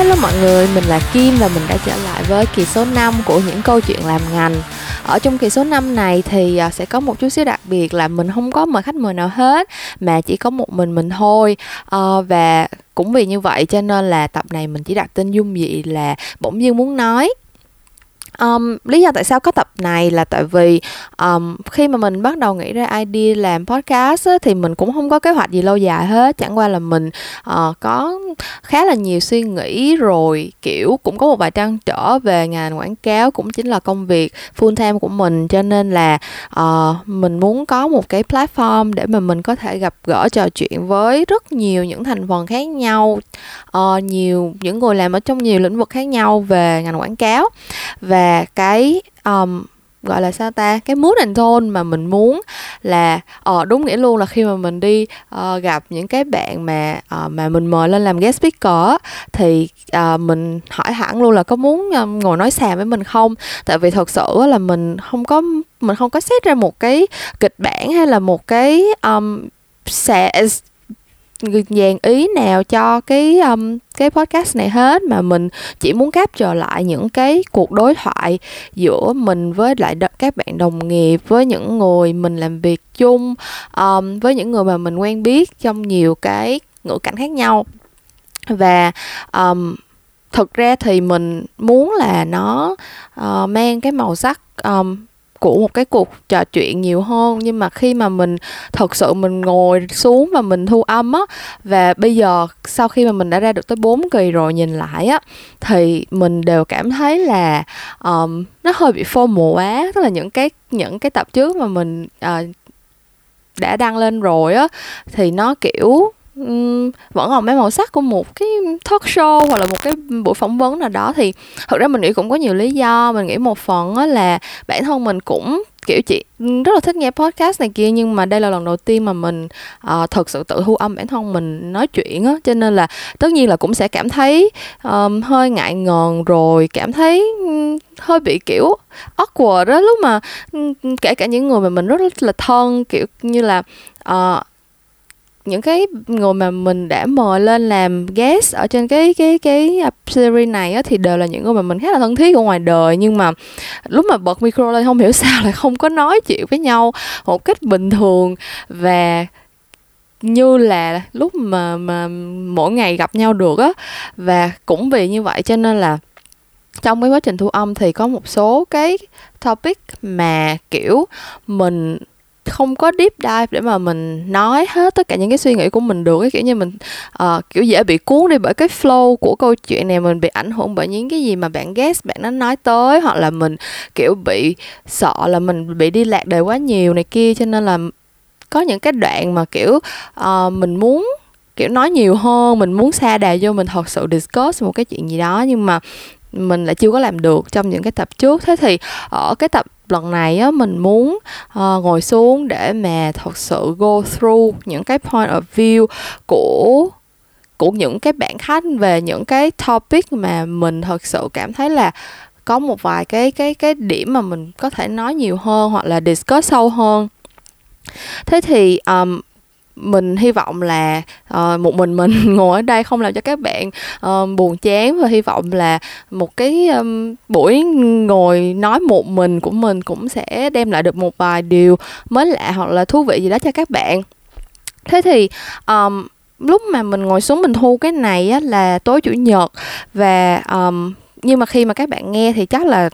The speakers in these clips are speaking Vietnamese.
Hello mọi người, mình là Kim và mình đã trở lại với kỳ số 5 của những câu chuyện làm ngành. Ở trong kỳ số 5 này thì à, sẽ có một chút xíu đặc biệt là mình không có mời khách mời nào hết Mà chỉ có một mình mình thôi. À, Và cũng vì như vậy cho nên là tập này mình chỉ đặt tên dung dị là bỗng dưng muốn nói. Um, lý do tại sao có tập này là tại vì um, khi mà mình bắt đầu nghĩ ra idea làm podcast á, thì mình cũng không có kế hoạch gì lâu dài hết. Chẳng qua là mình uh, có khá là nhiều suy nghĩ rồi kiểu cũng có một vài trăn trở về ngành quảng cáo cũng chính là công việc full time của mình. Cho nên là uh, mình muốn có một cái platform để mà mình có thể gặp gỡ trò chuyện với rất nhiều những thành phần khác nhau uh, nhiều những người làm ở trong nhiều lĩnh vực khác nhau về ngành quảng cáo. Và cái um, gọi là sao ta cái mood and tone mà mình muốn là ờ đúng nghĩa luôn là khi mà mình đi uh, gặp những cái bạn mà uh, mà mình mời lên làm guest speaker thì uh, mình hỏi hẳn luôn là có muốn um, ngồi nói xàm với mình không? Tại vì thật sự là mình không có mình không có xét ra một cái kịch bản hay là một cái um, sẽ dàn ý nào cho cái um, cái podcast này hết mà mình chỉ muốn capture lại những cái cuộc đối thoại giữa mình với lại đ- các bạn đồng nghiệp với những người mình làm việc chung um, với những người mà mình quen biết trong nhiều cái ngữ cảnh khác nhau. Và um, thực ra thì mình muốn là nó uh, mang cái màu sắc um, của một cái cuộc trò chuyện nhiều hơn. Nhưng mà khi mà mình thật sự mình ngồi xuống và mình thu âm á và bây giờ sau khi mà mình đã ra được tới 4 kỳ rồi nhìn lại á thì mình đều cảm thấy là um, nó hơi bị phô mồ quá tức là những cái những cái tập trước mà mình uh, đã đăng lên rồi á thì nó kiểu um, vẫn còn mang màu sắc của một cái talk show hoặc là một cái buổi phỏng vấn nào đó thì thật ra mình nghĩ cũng có nhiều lý do. Mình nghĩ một phần là bản thân mình cũng kiểu chị rất là thích nghe podcast này kia nhưng mà đây là lần đầu tiên mà mình uh, thật sự tự thu âm bản thân mình nói chuyện á cho nên là tất nhiên là cũng sẽ cảm thấy um, hơi ngại ngần rồi cảm thấy um, hơi bị kiểu awkward đó lúc mà um, kể cả những người mà mình rất là thân kiểu như là uh, những cái người mà mình đã mời lên làm guest ở trên cái cái cái series này á, thì đều là những người mà mình khá là thân thiết ở ngoài đời. Nhưng mà lúc mà bật micro lên không hiểu sao lại không có nói chuyện với nhau một cách bình thường. Và như là lúc mà mà mỗi ngày gặp nhau được á và cũng vì như vậy cho nên là trong cái quá trình thu âm thì có một số cái topic mà kiểu mình không có deep dive để mà mình nói hết tất cả những cái suy nghĩ của mình được cái kiểu như mình uh, kiểu dễ bị cuốn đi bởi cái flow của câu chuyện này mình bị ảnh hưởng bởi những cái gì mà bạn guest bạn nó nói tới hoặc là mình kiểu bị sợ là mình bị đi lạc đề quá nhiều này kia. Cho nên là có những cái đoạn mà kiểu uh, mình muốn kiểu nói nhiều hơn mình muốn xa đà vô mình thật sự discuss một cái chuyện gì đó nhưng mà mình lại chưa có làm được trong những cái tập trước. Thế thì ở cái tập lần này á mình muốn uh, ngồi xuống để mà thật sự go through những cái point of view của của những cái bạn khách về những cái topic mà mình thật sự cảm thấy là có một vài cái cái cái điểm mà mình có thể nói nhiều hơn hoặc là discuss sâu hơn. Thế thì um, mình hy vọng là uh, một mình mình ngồi ở đây không làm cho các bạn uh, buồn chán và hy vọng là một cái um, buổi ngồi nói một mình của mình cũng sẽ đem lại được một vài điều mới lạ hoặc là thú vị gì đó cho các bạn. Thế thì um, lúc mà mình ngồi xuống mình thu cái này á, là tối chủ nhật và um, nhưng mà khi mà các bạn nghe thì chắc là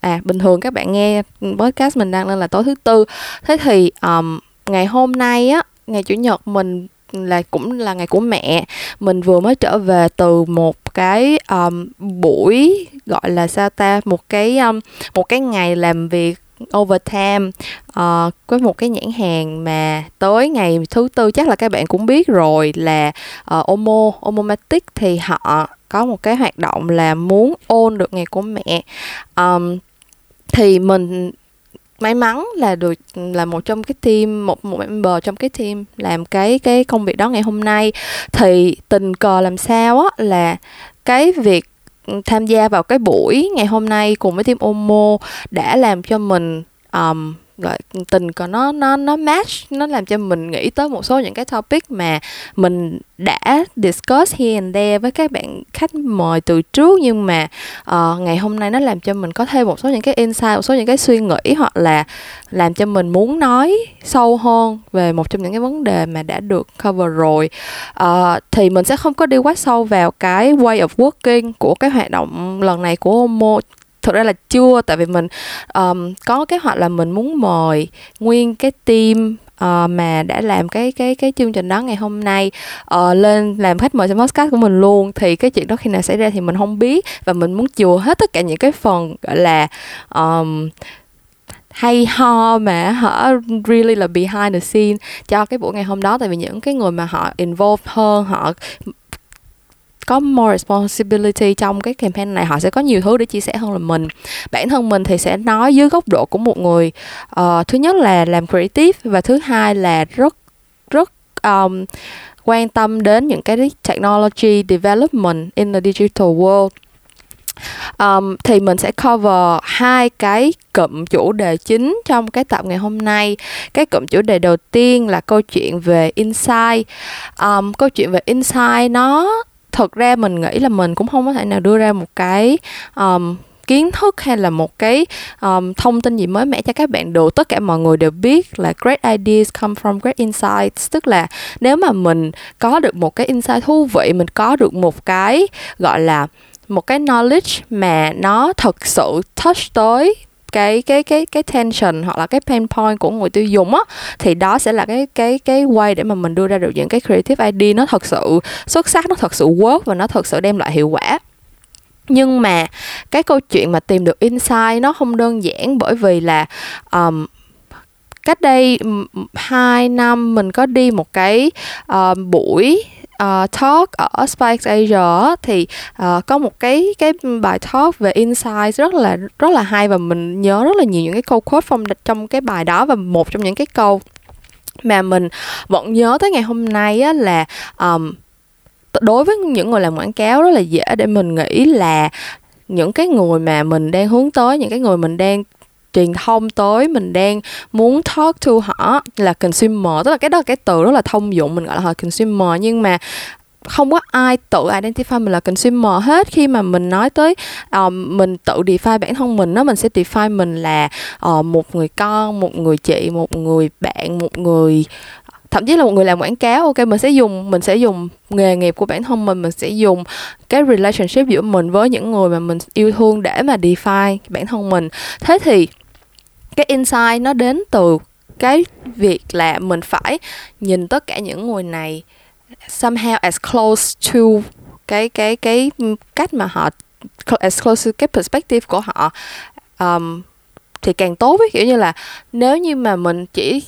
à bình thường các bạn nghe podcast mình đang lên là tối thứ tư. Thế thì um, ngày hôm nay á ngày chủ nhật mình là cũng là ngày của mẹ. Mình vừa mới trở về từ một cái um, buổi gọi là sao ta một cái um, một cái ngày làm việc overtime uh, có một cái nhãn hàng mà tới ngày thứ tư chắc là các bạn cũng biết rồi là uh, Omo Omomatic thì họ có một cái hoạt động là muốn ôn được ngày của mẹ. Um, thì mình may mắn là được là một trong cái team một một member trong cái team làm cái cái công việc đó ngày hôm nay. Thì tình cờ làm sao á là cái việc tham gia vào cái buổi ngày hôm nay cùng với team Omo đã làm cho mình um, gọi tình còn nó nó nó match nó làm cho mình nghĩ tới một số những cái topic mà mình đã discuss here and there với các bạn khách mời từ trước. Nhưng mà uh, ngày hôm nay nó làm cho mình có thêm một số những cái insight một số những cái suy nghĩ hoặc là làm cho mình muốn nói sâu hơn về một trong những cái vấn đề mà đã được cover rồi. Uh, thì mình sẽ không có đi quá sâu vào cái way of working của cái hoạt động lần này của Homo thực ra là chưa tại vì mình um, có kế hoạch là mình muốn mời nguyên cái team uh, mà đã làm cái cái cái chương trình đó ngày hôm nay uh, lên làm khách mời cho podcast của mình luôn. Thì cái chuyện đó khi nào xảy ra thì mình không biết. Và mình muốn chừa hết tất cả những cái phần gọi là um, hay ho mà họ really là behind the scene cho cái buổi ngày hôm đó. Tại vì những cái người mà họ involved hơn họ có more responsibility trong cái campaign này họ sẽ có nhiều thứ để chia sẻ hơn là mình. Bản thân mình thì sẽ nói dưới góc độ của một người uh, thứ nhất là làm creative và thứ hai là rất rất um, quan tâm đến những cái technology development in the digital world. Um, thì mình sẽ cover hai cái cụm chủ đề chính trong cái tập ngày hôm nay. Cái cụm chủ đề đầu tiên là câu chuyện về insight. Um, câu chuyện về insight nó thực ra mình nghĩ là mình cũng không có thể nào đưa ra một cái um, kiến thức hay là một cái um, thông tin gì mới mẻ cho các bạn được. Tất cả mọi người đều biết là great ideas come from great insights. Tức là nếu mà mình có được một cái insight thú vị mình có được một cái gọi là một cái knowledge mà nó thật sự touch tới cái cái cái cái tension hoặc là cái pain point của người tiêu dùng á thì đó sẽ là cái cái cái way để mà mình đưa ra được những cái creative idea nó thật sự xuất sắc nó thật sự work và nó thật sự đem lại hiệu quả. Nhưng mà cái câu chuyện mà tìm được insight nó không đơn giản bởi vì là um, cách đây 2 năm mình có đi một cái uh, buổi uh, talk ở Spikes Asia thì uh, có một cái cái bài talk về insights rất là rất là hay và mình nhớ rất là nhiều những cái câu quote phong trong cái bài đó và một trong những cái câu mà mình vẫn nhớ tới ngày hôm nay á, là um, đối với những người làm quảng cáo rất là dễ để mình nghĩ là những cái người mà mình đang hướng tới những cái người mình đang truyền thông tới mình đang muốn talk to họ là consumer. Tức là cái đó là cái từ rất là thông dụng mình gọi là họ consumer. Nhưng mà không có ai tự identify mình là consumer hết. Khi mà mình nói tới um, mình tự define bản thân mình đó mình sẽ define mình là uh, một người con một người chị một người bạn một người thậm chí là một người làm quảng cáo. Ok mình sẽ dùng mình sẽ dùng nghề nghiệp của bản thân mình mình sẽ dùng cái relationship giữa mình với những người mà mình yêu thương để mà define bản thân mình. Thế thì cái insight nó đến từ cái việc là mình phải nhìn tất cả những người này somehow as close to cái cái cái cách mà họ as close to cái perspective của họ. Um, thì càng tốt với kiểu như là nếu như mà mình chỉ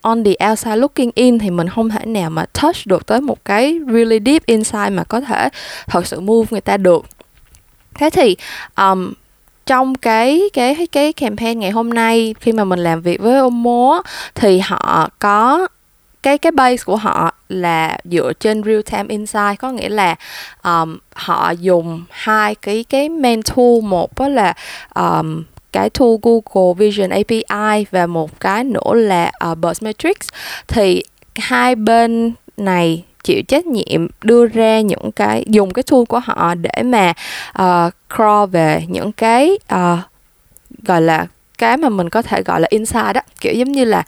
on the outside looking in thì mình không thể nào mà touch được tới một cái really deep inside mà có thể thật sự move người ta được. Thế thì um, trong cái cái cái campaign ngày hôm nay khi mà mình làm việc với Omo thì họ có cái cái base của họ là dựa trên real time insight. Có nghĩa là um, họ dùng hai cái cái main tool. Một đó là um, cái tool Google Vision API và một cái nữa là uh, Buzz Matrix. Thì hai bên này chịu trách nhiệm đưa ra những cái dùng cái tool của họ để mà uh, crawl về những cái uh, gọi là cái mà mình có thể gọi là inside đó kiểu giống như là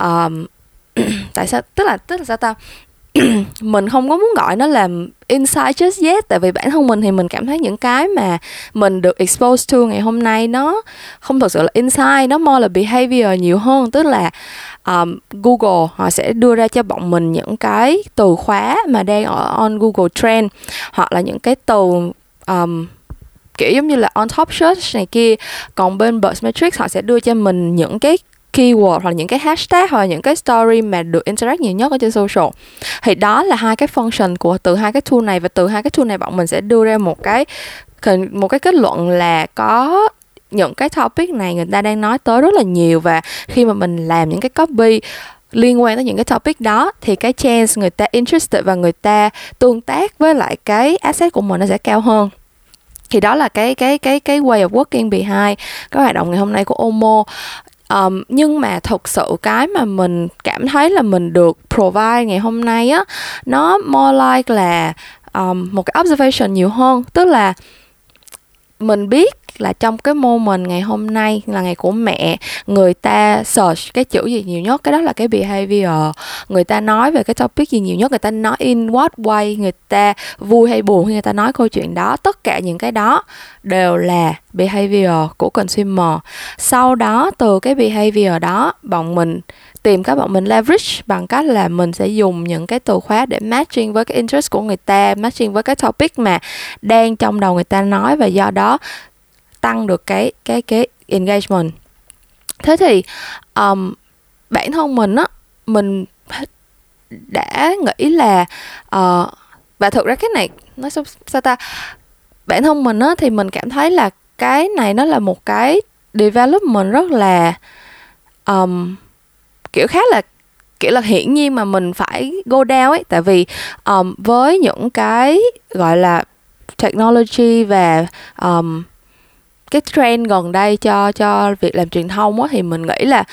um, tại sao tức là tức là sao ta? mình không có muốn gọi nó là insight just yet tại vì bản thân mình thì mình cảm thấy những cái mà mình được exposed to ngày hôm nay nó không thật sự là insight nó more là behavior nhiều hơn. Tức là um, Google họ sẽ đưa ra cho bọn mình những cái từ khóa mà đang ở on Google Trend hoặc là những cái từ um, kiểu giống như là on top search này kia. Còn bên Buzzmetrics họ sẽ đưa cho mình những cái keyword hoặc là những cái hashtag hoặc là những cái story mà được interact nhiều nhất ở trên social. Thì đó là hai cái function của từ hai cái tool này và từ hai cái tool này bọn mình sẽ đưa ra một cái một cái kết luận là có những cái topic này người ta đang nói tới rất là nhiều và khi mà mình làm những cái copy liên quan tới những cái topic đó thì cái chance người ta interested và người ta tương tác với lại cái asset của mình nó sẽ cao hơn. Thì đó là cái cái cái cái way of working behind cái hoạt động ngày hôm nay của Omo um, nhưng mà thực sự cái mà mình cảm thấy là mình được provide ngày hôm nay á nó more like là um, một cái observation nhiều hơn. Tức là mình biết là trong cái moment ngày hôm nay, là ngày của mẹ, người ta search cái chữ gì nhiều nhất, cái đó là cái behavior. Người ta nói về cái topic gì nhiều nhất, người ta nói in what way, người ta vui hay buồn người ta nói câu chuyện đó. Tất cả những cái đó đều là behavior của consumer. Sau đó, từ cái behavior đó, bọn mình tìm các bọn mình leverage bằng cách là mình sẽ dùng những cái từ khóa để matching với cái interest của người ta, matching với cái topic mà đang trong đầu người ta nói. Và do đó tăng được cái cái cái engagement. Thế thì um, bản thân mình á mình đã nghĩ là uh, và thực ra cái này nói sao, sao ta? Bản thân mình á thì mình cảm thấy là cái này nó là một cái development rất là um, kiểu khá là kiểu là hiển nhiên mà mình phải go down ấy. Tại vì um, với những cái gọi là technology và um, cái trend gần đây cho cho việc làm truyền thông á thì mình nghĩ là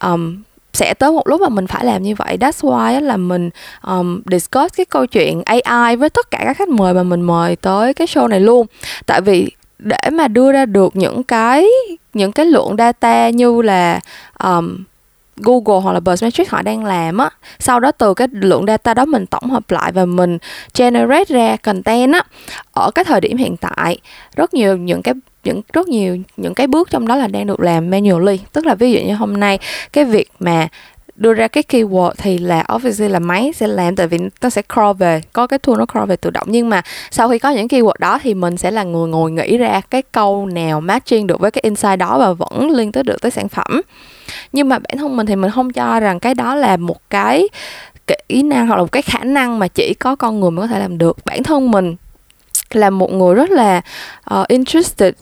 um, sẽ tới một lúc mà mình phải làm như vậy. That's why là mình um, discuss cái câu chuyện AI với tất cả các khách mời mà mình mời tới cái show này luôn. Tại vì để mà đưa ra được những cái những cái lượng data như là um, Google hoặc là Buzzmetrics họ đang làm á sau đó từ cái lượng data đó mình tổng hợp lại và mình generate ra content á ở cái thời điểm hiện tại rất nhiều những cái những rất nhiều những cái bước trong đó là đang được làm manually. Tức là ví dụ như hôm nay cái việc mà đưa ra cái keyword thì là obviously là máy sẽ làm tại vì nó sẽ crawl về có cái tool nó crawl về tự động. Nhưng mà sau khi có những keyword đó thì mình sẽ là người ngồi nghĩ ra cái câu nào matching được với cái insight đó và vẫn liên tới được tới sản phẩm. Nhưng mà bản thân mình thì mình không cho rằng cái đó là một cái kỹ năng hoặc là một cái khả năng mà chỉ có con người mới có thể làm được. Bản thân mình là một người rất là uh, interested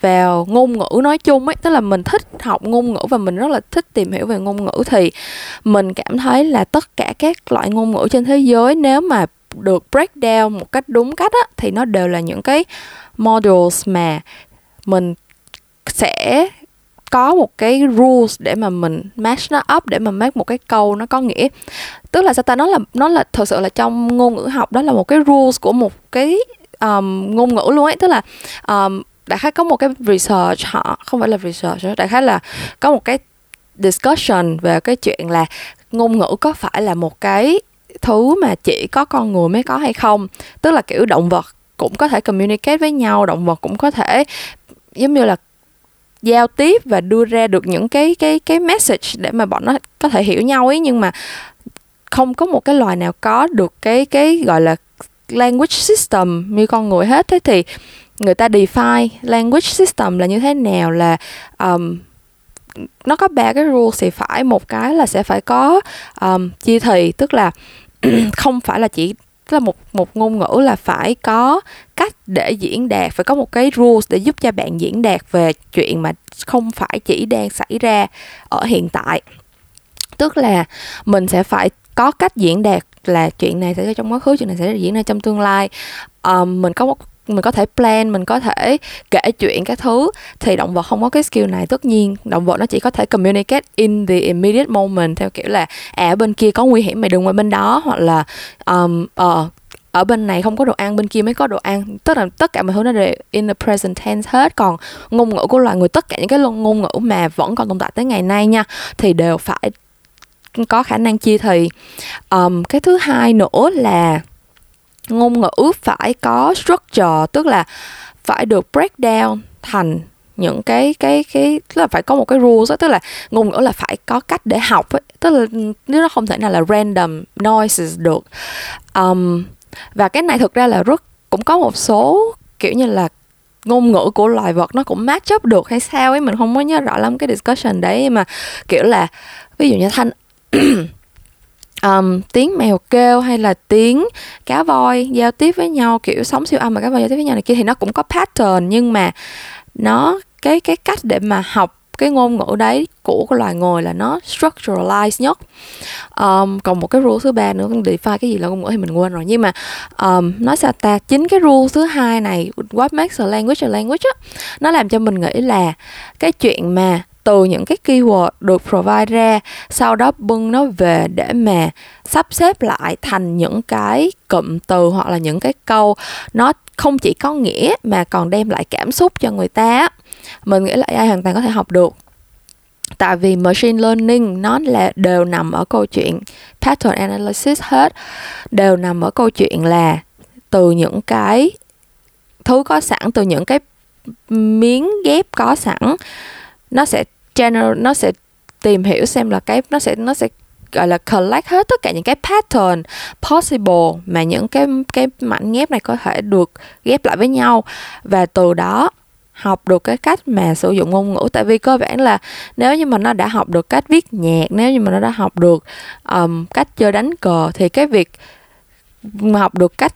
vào ngôn ngữ nói chung ấy tức là mình thích học ngôn ngữ và mình rất là thích tìm hiểu về ngôn ngữ thì mình cảm thấy là tất cả các loại ngôn ngữ trên thế giới nếu mà được break down một cách đúng cách á thì nó đều là những cái modules mà mình sẽ có một cái rules để mà mình match nó up để mà make một cái câu nó có nghĩa. Tức là sao ta? Nó là nó là thật sự là trong ngôn ngữ học đó là một cái rules của một cái um, ngôn ngữ luôn ấy. Tức là um, đại khái có một cái research, họ không phải là research đại khái là có một cái discussion về cái chuyện là ngôn ngữ có phải là một cái thứ mà chỉ có con người mới có hay không. Tức là, kiểu, động vật cũng có thể communicate với nhau, động vật cũng có thể, giống như là, giao tiếp và đưa ra được những cái cái cái message để mà bọn nó có thể hiểu nhau ấy, nhưng mà không có một cái loài nào có được cái cái, gọi là, language system như con người hết thế thì người ta define language system là như thế nào là um, nó có ba cái rules thì phải. Một cái là sẽ phải có um, chia thì tức là không phải là chỉ tức là một một ngôn ngữ là phải có cách để diễn đạt phải có một cái rules để giúp cho bạn diễn đạt về chuyện mà không phải chỉ đang xảy ra ở hiện tại. Tức là mình sẽ phải có cách diễn đạt là chuyện này xảy ra trong quá khứ chuyện này sẽ diễn ra trong tương lai. Um, mình có một mình có thể plan mình có thể kể chuyện các thứ. Thì động vật không có cái skill này tất nhiên động vật nó chỉ có thể communicate in the immediate moment theo kiểu là à ở bên kia có nguy hiểm mày đừng qua bên đó. Hoặc là um, uh, ở bên này không có đồ ăn bên kia mới có đồ ăn. Tức là tất cả mọi thứ nó đều in the present tense hết. Còn ngôn ngữ của loài người tất cả những cái ngôn ngữ mà vẫn còn tồn tại tới ngày nay nha thì đều phải có khả năng chia thì. Um, cái thứ hai nữa là ngôn ngữ phải có structure tức là phải được break down thành những cái cái cái tức là phải có một cái rules đó, tức là ngôn ngữ là phải có cách để học ấy. tức là nếu nó không thể nào là random noises được um, và cái này thực ra là rất cũng có một số kiểu như là ngôn ngữ của loài vật nó cũng match up được hay sao ấy mình không có nhớ rõ lắm cái discussion đấy mà kiểu là ví dụ như thanh um, tiếng mèo kêu hay là tiếng cá voi giao tiếp với nhau kiểu sống siêu âm mà cá voi giao tiếp với nhau này kia thì nó cũng có pattern nhưng mà nó cái cái cách để mà học cái ngôn ngữ đấy của cái loài người là nó structuralized nhất. Um, còn một cái rule thứ ba nữa define cái gì là ngôn ngữ thì mình quên rồi. Nhưng mà um, nói sao ta chính cái rule thứ hai này what makes a language a language á nó làm cho mình nghĩ là cái chuyện mà từ những cái keyword được provide ra, sau đó bưng nó về để mà sắp xếp lại thành những cái cụm từ hoặc là những cái câu nó không chỉ có nghĩa mà còn đem lại cảm xúc cho người ta mình nghĩ là AI hoàn toàn có thể học được. Tại vì machine learning nó là đều nằm ở câu chuyện pattern analysis hết. Đều nằm ở câu chuyện là từ những cái thứ có sẵn, từ những cái miếng ghép có sẵn, nó sẽ general nó sẽ tìm hiểu xem là cái nó sẽ nó sẽ gọi là collect hết tất cả những cái pattern possible mà những cái cái mảnh ghép này có thể được ghép lại với nhau. Và từ đó học được cái cách mà sử dụng ngôn ngữ. Tại vì cơ bản là nếu như mà nó đã học được cách viết nhạc nếu như mà nó đã học được um, cách chơi đánh cờ thì cái việc học được cách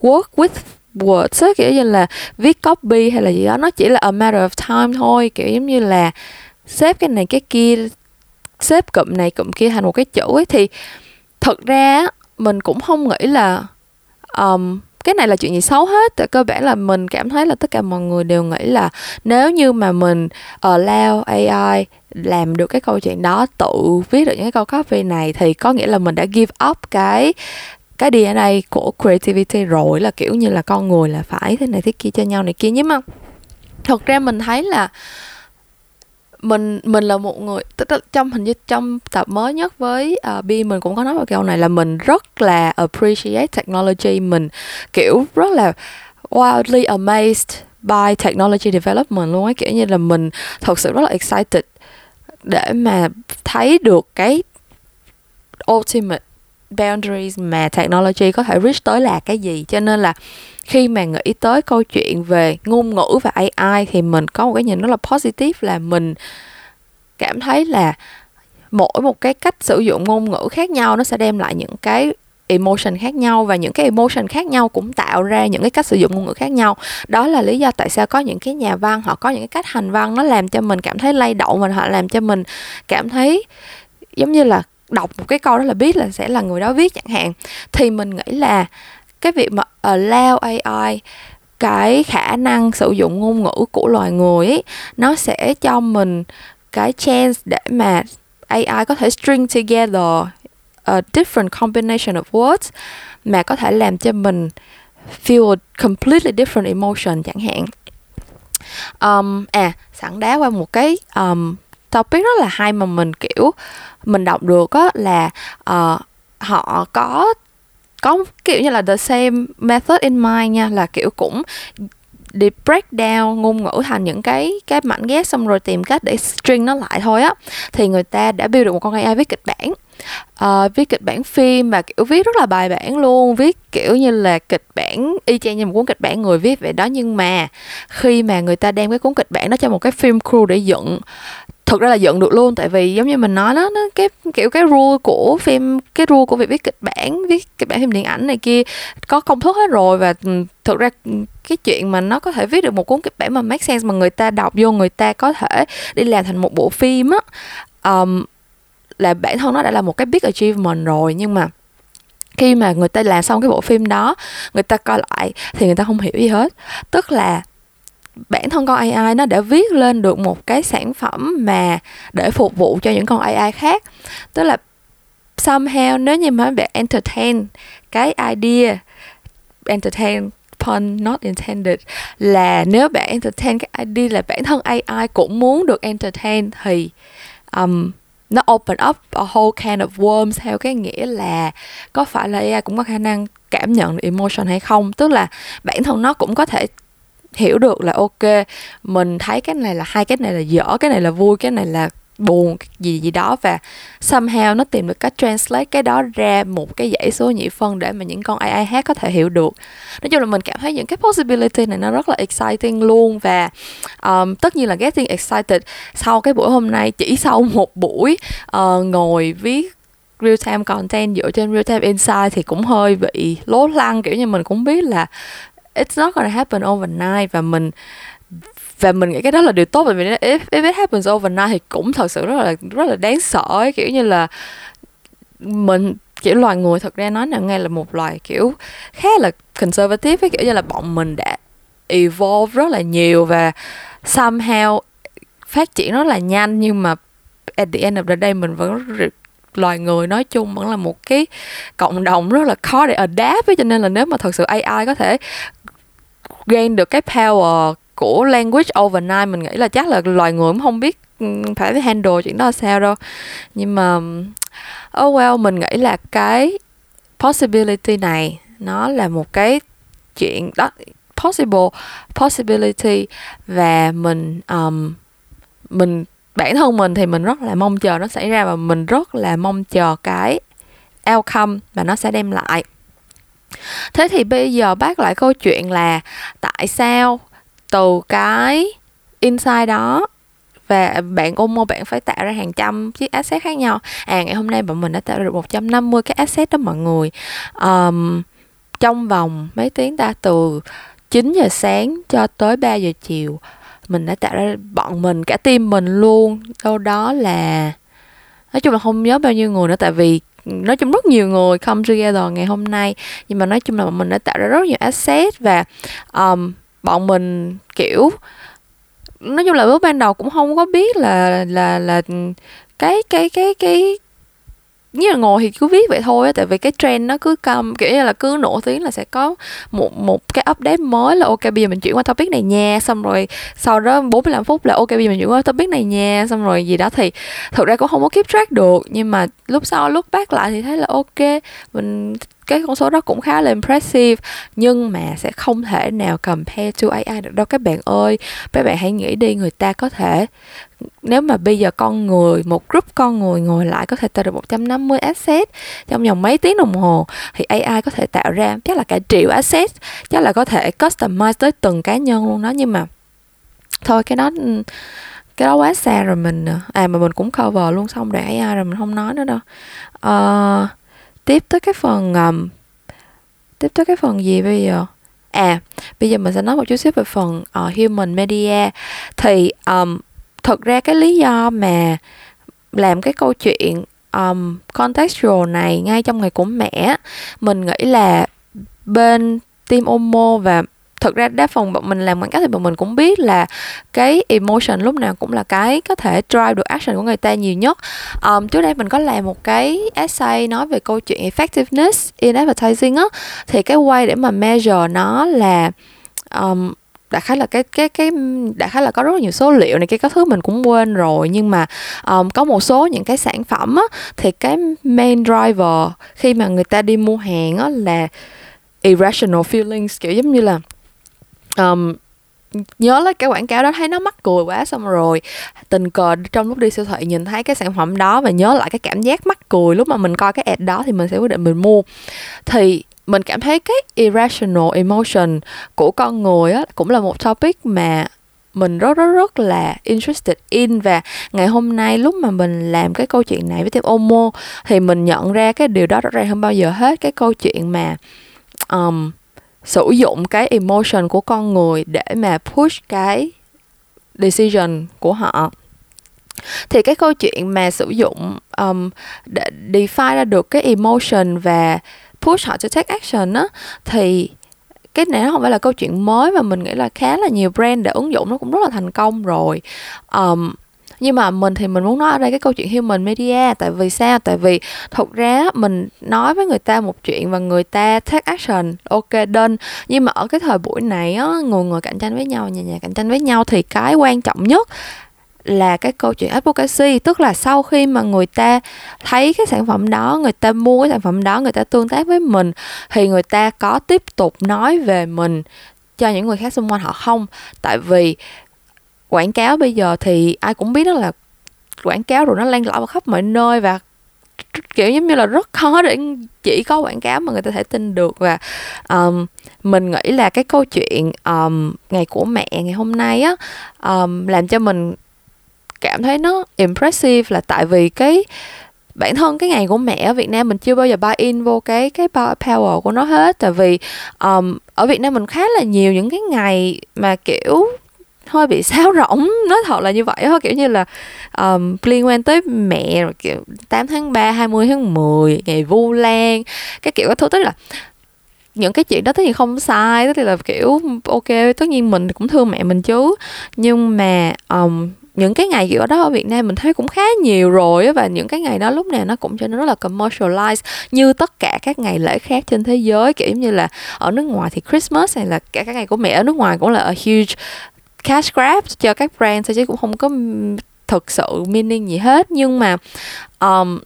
work with words á kiểu như là viết copy hay là gì đó nó chỉ là a matter of time thôi kiểu giống như là xếp cái này cái kia xếp cụm này cụm kia thành một cái chữ ấy. Thì thật ra mình cũng không nghĩ là um, cái này là chuyện gì xấu hết tại cơ bản là mình cảm thấy là tất cả mọi người đều nghĩ là nếu như mà mình ờ, allow AI làm được cái câu chuyện đó tự viết được những cái câu copy này thì có nghĩa là mình đã give up cái cái DNA của creativity rồi là kiểu như là con người là phải thế này thế kia cho nhau này kia. Nhưng mà thật ra mình thấy là mình mình là một người trong hình như trong tập mới nhất với uh, Bi mình cũng có nói vào câu này là mình rất là appreciate technology. Mình kiểu rất là wildly amazed by technology development luôn á kiểu như là mình thật sự rất là excited để mà thấy được cái ultimate boundaries mà technology có thể reach tới là cái gì. Cho nên là khi mà nghĩ tới câu chuyện về ngôn ngữ và AI thì mình có một cái nhìn rất là positive là mình cảm thấy là mỗi một cái cách sử dụng ngôn ngữ khác nhau nó sẽ đem lại những cái emotion khác nhau và những cái emotion khác nhau cũng tạo ra những cái cách sử dụng ngôn ngữ khác nhau. Đó là lý do tại sao có những cái nhà văn họ có những cái cách hành văn nó làm cho mình cảm thấy lay động mình họ làm cho mình cảm thấy giống như là đọc một cái câu đó là biết là sẽ là người đó viết chẳng hạn. Thì mình nghĩ là cái việc mà allow AI cái khả năng sử dụng ngôn ngữ của loài người ấy, nó sẽ cho mình cái chance để mà AI có thể string together a different combination of words mà có thể làm cho mình feel a completely different emotion chẳng hạn. Um, à sẵn đá qua một cái um, topic rất là hay mà mình kiểu mình đọc được á là uh, họ có có kiểu như là the same method in mind nha là kiểu cũng để break down ngôn ngữ thành những cái cái mảnh ghép xong rồi tìm cách để string nó lại thôi á. Thì người ta đã build được một con AI viết kịch bản uh, viết kịch bản phim và kiểu viết rất là bài bản luôn viết kiểu như là kịch bản y chang như một cuốn kịch bản người viết vậy đó. Nhưng mà khi mà người ta đem cái cuốn kịch bản đó cho một cái phim crew để dựng thực ra là dựng được luôn tại vì giống như mình nói đó nó cái kiểu cái rule của phim cái rule của việc viết kịch bản viết kịch bản phim điện ảnh này kia có công thức hết rồi và ừ, thực ra ừ, cái chuyện mà nó có thể viết được một cuốn kịch bản mà make sense mà người ta đọc vô người ta có thể đi làm thành một bộ phim á um, là bản thân nó đã là một cái big achievement rồi. Nhưng mà khi mà người ta làm xong cái bộ phim đó người ta coi lại thì người ta không hiểu gì hết. Tức là bản thân con AI nó đã viết lên được một cái sản phẩm mà để phục vụ cho những con AI khác. Tức là somehow nếu như mà bạn entertain cái idea entertain pun not intended là nếu bạn entertain cái idea là bản thân AI cũng muốn được entertain thì um, nó open up a whole can of worms theo cái nghĩa là có phải là AI cũng có khả năng cảm nhận emotion hay không. Tức là bản thân nó cũng có thể hiểu được là ok mình thấy cái này là hai cái này là dở cái này là vui cái này là buồn gì gì đó. Và somehow nó tìm được cách translate cái đó ra một cái dãy số nhị phân để mà những con AI hát có thể hiểu được. Nói chung là mình cảm thấy những cái possibility này nó rất là exciting luôn. Và um, tất nhiên là getting excited sau cái buổi hôm nay chỉ sau một buổi uh, ngồi viết real time content dựa trên real time insight thì cũng hơi bị lố lăng. Kiểu như mình cũng biết là it's not gonna happen overnight và mình và mình nghĩ cái đó là điều tốt bởi vì if, if it happens overnight thì cũng thật sự rất là rất là đáng sợ ấy. Kiểu như là mình kiểu loài người thật ra nói là ngay là một loài kiểu khá là conservative ấy, kiểu như là bọn mình đã evolve rất là nhiều và somehow phát triển rất là nhanh nhưng mà at the end of the day mình vẫn loài người nói chung vẫn là một cái cộng đồng rất là khó để adapt ấy. Cho nên là nếu mà thật sự AI có thể gain được cái power của language overnight mình nghĩ là chắc là loài người cũng không biết ừ, phải handle chuyện đó sao đâu. Nhưng mà oh well mình nghĩ là cái possibility này nó là một cái chuyện đó possible possibility và mình um, mình bản thân mình thì mình rất là mong chờ nó xảy ra và mình rất là mong chờ cái outcome mà nó sẽ đem lại thế thì bây giờ bác lại câu chuyện là tại sao từ cái insight đó và bạn Omo bạn phải tạo ra hàng trăm chiếc asset khác nhau? À ngày hôm nay bọn mình đã tạo ra được 150 cái asset đó mọi người. Um, trong vòng mấy tiếng ta từ 9 giờ sáng cho tới 3 giờ chiều mình đã tạo ra bọn mình cả team mình luôn. Đâu đó là nói chung là không nhớ bao nhiêu người nữa tại vì nói chung rất nhiều người come together ngày hôm nay. Nhưng mà nói chung là bọn mình đã tạo ra rất nhiều asset và um, bọn mình kiểu nói chung là lúc ban đầu cũng không có biết là là là cái cái cái cái như là ngồi thì cứ viết vậy thôi á, tại vì cái trend nó cứ cầm kiểu như là cứ nổi tiếng là sẽ có một một cái update mới là ok, bây giờ mình chuyển qua topic này nha, xong rồi sau đó 45 phút là ok, bây giờ mình chuyển qua topic này nha, xong rồi gì đó. Thì thực ra cũng không có keep track được, nhưng mà lúc sau, lúc back lại thì thấy là ok, mình cái con số đó cũng khá là impressive nhưng mà sẽ không thể nào compare to AI được đâu. Các bạn ơi các bạn hãy nghĩ đi người ta có thể nếu mà bây giờ con người một group con người ngồi lại có thể tạo được 150 asset trong vòng mấy tiếng đồng hồ thì AI có thể tạo ra chắc là cả triệu asset chắc là có thể customize tới từng cá nhân luôn đó. Nhưng mà thôi cái đó cái đó quá xa rồi mình à mà mình cũng cover luôn xong để AI rồi mình không nói nữa đâu. Uh, tiếp tới cái phần um, tiếp tới cái phần gì bây giờ? À bây giờ mình sẽ nói một chút xíu về phần uh, human media. Thì um, thực ra cái lý do mà làm cái câu chuyện um, contextual này ngay trong ngày của mẹ mình nghĩ là bên team Omo và thực ra đa phần bọn mình làm quảng cáo thì bọn mình cũng biết là cái emotion lúc nào cũng là cái có thể drive được action của người ta nhiều nhất. Um, trước đây mình có làm một cái essay nói về câu chuyện effectiveness in advertising á. Thì cái way để mà measure nó là um, đại khái là cái cái cái đại khái là có rất là nhiều số liệu này cái các thứ mình cũng quên rồi. Nhưng mà um, có một số những cái sản phẩm á thì cái main driver khi mà người ta đi mua hàng á là irrational feelings kiểu giống như là um, nhớ là cái quảng cáo đó thấy nó mắc cười quá xong rồi. Tình cờ trong lúc đi siêu thị nhìn thấy cái sản phẩm đó và nhớ lại cái cảm giác mắc cười. Lúc mà mình coi cái ad đó thì mình sẽ quyết định mình mua. Thì mình cảm thấy cái irrational emotion của con người á cũng là một topic mà mình rất rất rất là interested in. Và ngày hôm nay lúc mà mình làm cái câu chuyện này với team Omo thì mình nhận ra cái điều đó rõ ràng hơn bao giờ hết. Cái câu chuyện mà um, sử dụng cái emotion của con người để mà push cái decision của họ. Thì cái câu chuyện mà sử dụng um, để define ra được cái emotion và push họ to take action á thì cái này nó không phải là câu chuyện mới mà mình nghĩ là khá là nhiều brand để ứng dụng nó cũng rất là thành công rồi. Um, nhưng mà mình thì mình muốn nói ở đây cái câu chuyện human media, tại vì sao? Tại vì thực ra mình nói với người ta một chuyện và người ta take action, ok đơn nhưng mà ở cái thời buổi này á, người người cạnh tranh với nhau, nhà nhà cạnh tranh với nhau thì cái quan trọng nhất là cái câu chuyện advocacy. Tức là sau khi mà người ta thấy cái sản phẩm đó, người ta mua cái sản phẩm đó, người ta tương tác với mình, thì người ta có tiếp tục nói về mình cho những người khác xung quanh họ không? Tại vì quảng cáo bây giờ thì ai cũng biết đó là quảng cáo rồi nó lan tỏa khắp mọi nơi và kiểu giống như là rất khó để chỉ có quảng cáo mà người ta thể tin được. Và um, mình nghĩ là cái câu chuyện um, ngày của mẹ ngày hôm nay á um, làm cho mình cảm thấy nó impressive là tại vì cái bản thân cái ngày của mẹ ở Việt Nam mình chưa bao giờ buy in vô cái cái power của nó hết. Tại vì um, ở Việt Nam mình khá là nhiều những cái ngày mà kiểu hơi bị xáo rỗng. Nói thật là như vậy thôi kiểu như là um, liên quan tới mẹ rồi kiểu 8 tháng 3, 20 tháng 10 ngày Vu Lan cái kiểu các thứ tức là những cái chuyện đó tất nhiên không sai tức là kiểu ok tất nhiên mình cũng thương mẹ mình chứ. Nhưng mà um, những cái ngày kiểu đó ở Việt Nam mình thấy cũng khá nhiều rồi và những cái ngày đó lúc nào nó cũng trở nên rất là commercialized như tất cả các ngày lễ khác trên thế giới. Kiểu như là ở nước ngoài thì Christmas hay là cả các ngày của mẹ ở nước ngoài cũng là a huge cash grab cho các brand chứ cũng không có thực sự meaning gì hết. Nhưng mà um,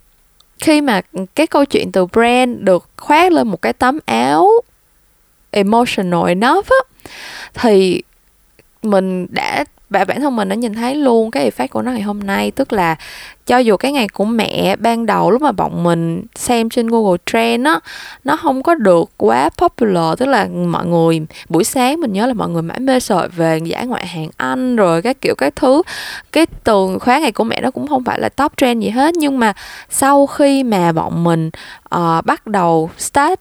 khi mà cái câu chuyện từ brand được khoác lên một cái tấm áo emotional enough á thì mình đã bản thân mình đã nhìn thấy luôn cái effect của nó ngày hôm nay. Tức là cho dù cái ngày của mẹ ban đầu lúc mà bọn mình xem trên Google Trend á nó không có được quá popular tức là mọi người buổi sáng mình nhớ là mọi người mãi mê sợi về giải ngoại hạng Anh rồi các kiểu các thứ. Cái từ khóa ngày của mẹ nó cũng không phải là top trend gì hết nhưng mà sau khi mà bọn mình uh, bắt đầu start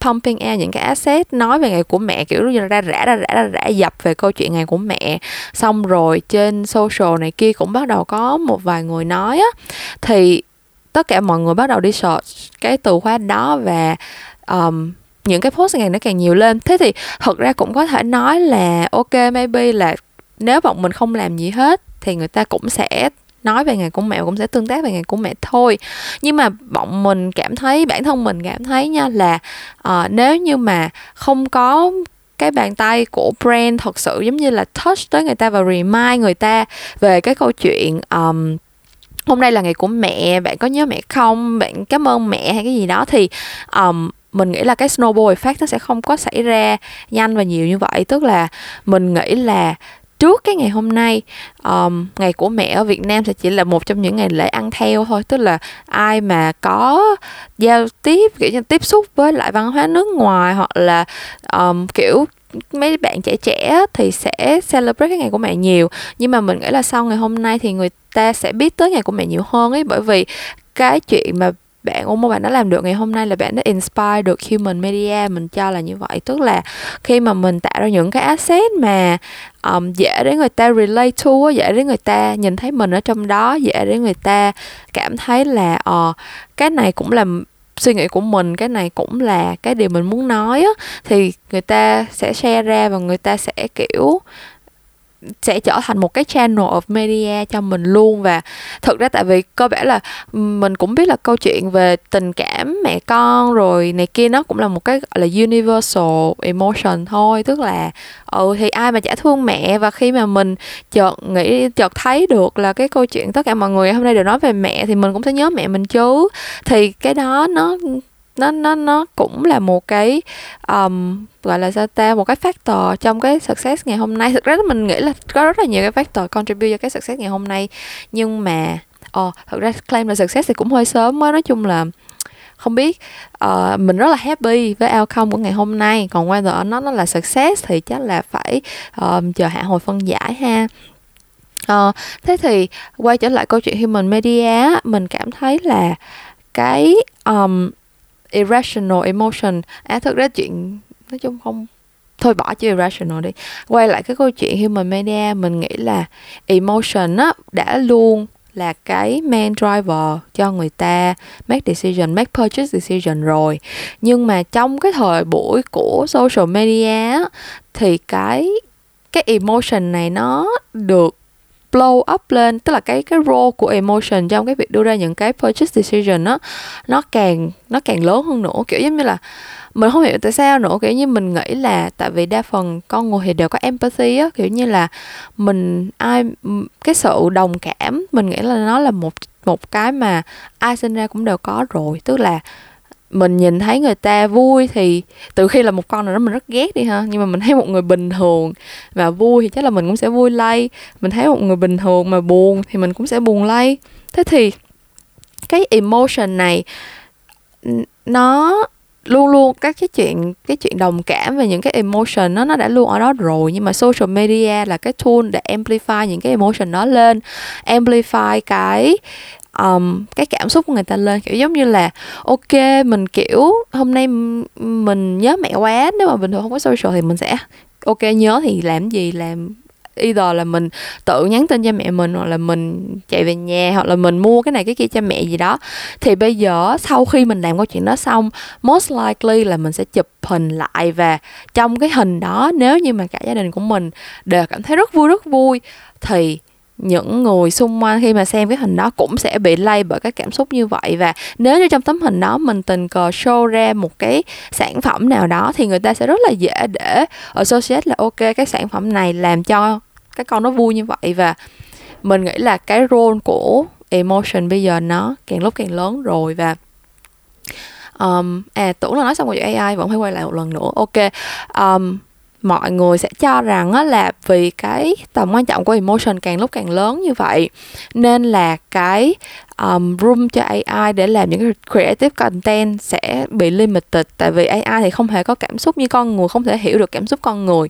pumping out những cái asset nói về ngày của mẹ kiểu như ra rã ra rã ra rã dập về câu chuyện ngày của mẹ. Xong rồi trên social này kia cũng bắt đầu có một vài người nói á thì tất cả mọi người bắt đầu đi search cái từ khóa đó và um, những cái post ngày nó càng nhiều lên. Thế thì thật ra cũng có thể nói là ok maybe là nếu bọn mình không làm gì hết thì người ta cũng sẽ nói về ngày của mẹ cũng sẽ tương tác về ngày của mẹ thôi. Nhưng mà bọn mình cảm thấy bản thân mình cảm thấy nha là uh, nếu như mà không có cái bàn tay của brand thật sự giống như là touch tới người ta và remind người ta về cái câu chuyện um, hôm nay là ngày của mẹ bạn có nhớ mẹ không? Bạn cảm ơn mẹ hay cái gì đó. Thì um, mình nghĩ là cái snowball effect nó sẽ không có xảy ra nhanh và nhiều như vậy. Tức là mình nghĩ là trước cái ngày hôm nay um, ngày của mẹ ở Việt Nam sẽ chỉ là một trong những ngày lễ ăn theo thôi. Tức là ai mà có giao tiếp kiểu như tiếp xúc với lại văn hóa nước ngoài hoặc là um, kiểu mấy bạn trẻ trẻ thì sẽ celebrate cái ngày của mẹ nhiều. Nhưng mà mình nghĩ là sau ngày hôm nay thì người ta sẽ biết tới ngày của mẹ nhiều hơn ấy. Bởi vì cái chuyện mà bạn Omo bạn đã làm được ngày hôm nay là bạn đã inspire được human media. Mình cho là như vậy. Tức là khi mà mình tạo ra những cái asset mà um, dễ để người ta relate to dễ để người ta nhìn thấy mình ở trong đó dễ để người ta cảm thấy là uh, cái này cũng là suy nghĩ của mình, cái này cũng là cái điều mình muốn nói á, thì người ta sẽ share ra và người ta sẽ, kiểu sẽ trở thành một cái channel of media cho mình luôn. Và thực ra tại vì cơ bản là mình cũng biết là câu chuyện về tình cảm mẹ con rồi này kia nó cũng là một cái gọi là universal emotion thôi. Tức là ừ thì ai mà chả thương mẹ và khi mà mình chợt nghĩ chợt thấy được là cái câu chuyện tất cả mọi người hôm nay đều nói về mẹ thì mình cũng sẽ nhớ mẹ mình chứ. Thì cái đó nó nó nó nó cũng là một cái um, gọi là sao ta một cái factor trong cái success ngày hôm nay. Thực ra mình nghĩ là có rất là nhiều cái factor contribute cho cái success ngày hôm nay. Nhưng mà ờ, ồ oh, thực ra claim là success thì cũng hơi sớm mới nói chung là không biết uh, mình rất là happy với outcome của ngày hôm nay. Còn whether nó nó là success thì chắc là phải uh, chờ hạ hồi phân giải ha. Uh, thế thì quay trở lại câu chuyện human media mình cảm thấy là cái um, irrational emotion à thực ra chuyện nói chung không. Thôi bỏ chữ irrational đi. Quay lại cái câu chuyện human media, mình nghĩ là emotion á, đã luôn là cái main driver cho người ta make decision, make purchase decision rồi. Nhưng mà trong cái thời buổi của social media thì cái cái emotion này nó được blow up lên. Tức là cái cái role của emotion trong cái việc đưa ra những cái purchase decision đó nó càng nó càng lớn hơn nữa. Kiểu giống như là mình không hiểu tại sao nữa, kiểu như mình nghĩ là tại vì đa phần con người thì đều có empathy á, kiểu như là mình ai cái sự đồng cảm mình nghĩ là nó là một một cái mà ai sinh ra cũng đều có rồi. Tức là mình nhìn thấy người ta vui thì từ khi là một con nào đó mình rất ghét đi ha, nhưng mà mình thấy một người bình thường và vui thì chắc là mình cũng sẽ vui lây. Mình thấy một người bình thường mà buồn thì mình cũng sẽ buồn lây. Thế thì cái emotion này nó luôn luôn các cái chuyện cái chuyện đồng cảm về những cái emotion nó nó đã luôn ở đó rồi. Nhưng mà social media là cái tool để amplify những cái emotion đó lên amplify cái um, cái cảm xúc của người ta lên. Kiểu giống như là ok mình kiểu hôm nay mình nhớ mẹ quá nếu mà bình thường không có social thì mình sẽ ok nhớ thì làm gì làm either là mình tự nhắn tin cho mẹ mình hoặc là mình chạy về nhà hoặc là mình mua cái này cái kia cho mẹ gì đó. Thì bây giờ sau khi mình làm câu chuyện đó xong, most likely là mình sẽ chụp hình lại và trong cái hình đó, nếu như mà cả gia đình của mình đều cảm thấy rất vui rất vui, thì những người xung quanh khi mà xem cái hình đó cũng sẽ bị lay bởi cái cảm xúc như vậy. Và nếu như trong tấm hình đó mình tình cờ show ra một cái sản phẩm nào đó thì người ta sẽ rất là dễ để associate là ok cái sản phẩm này làm cho cái con nó vui như vậy. Và mình nghĩ là cái role của emotion bây giờ nó càng lúc càng lớn rồi. Và um, à tưởng là nói xong rồi AI vẫn phải quay lại một lần nữa. Ok um, mọi người sẽ cho rằng á, là vì cái tầm quan trọng của emotion càng lúc càng lớn như vậy. Nên là cái um, room cho AI để làm những cái creative content sẽ bị limited. Tại vì AI thì không hề có cảm xúc như con người không thể hiểu được cảm xúc con người.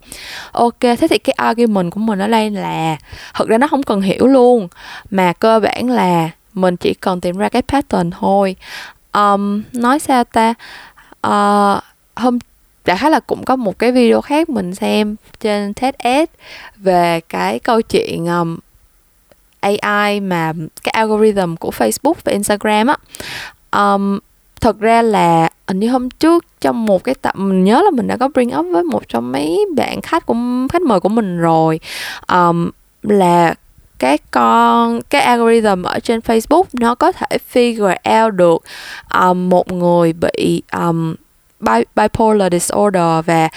Ok thế thì cái argument của mình ở đây là thực ra nó không cần hiểu luôn mà cơ bản là mình chỉ cần tìm ra cái pattern thôi. Um, nói sao ta? Uh, hôm đại khái là cũng có một cái video khác mình xem trên TEDx về cái câu chuyện um, AI mà cái algorithm của Facebook và Instagram á. Um, thật ra là hình như hôm trước trong một cái tập mình nhớ là mình đã có bring up với một trong mấy bạn khách của khách mời của mình rồi. Um, là cái con cái algorithm ở trên Facebook nó có thể figure out được um, một người bị um, bipolar disorder và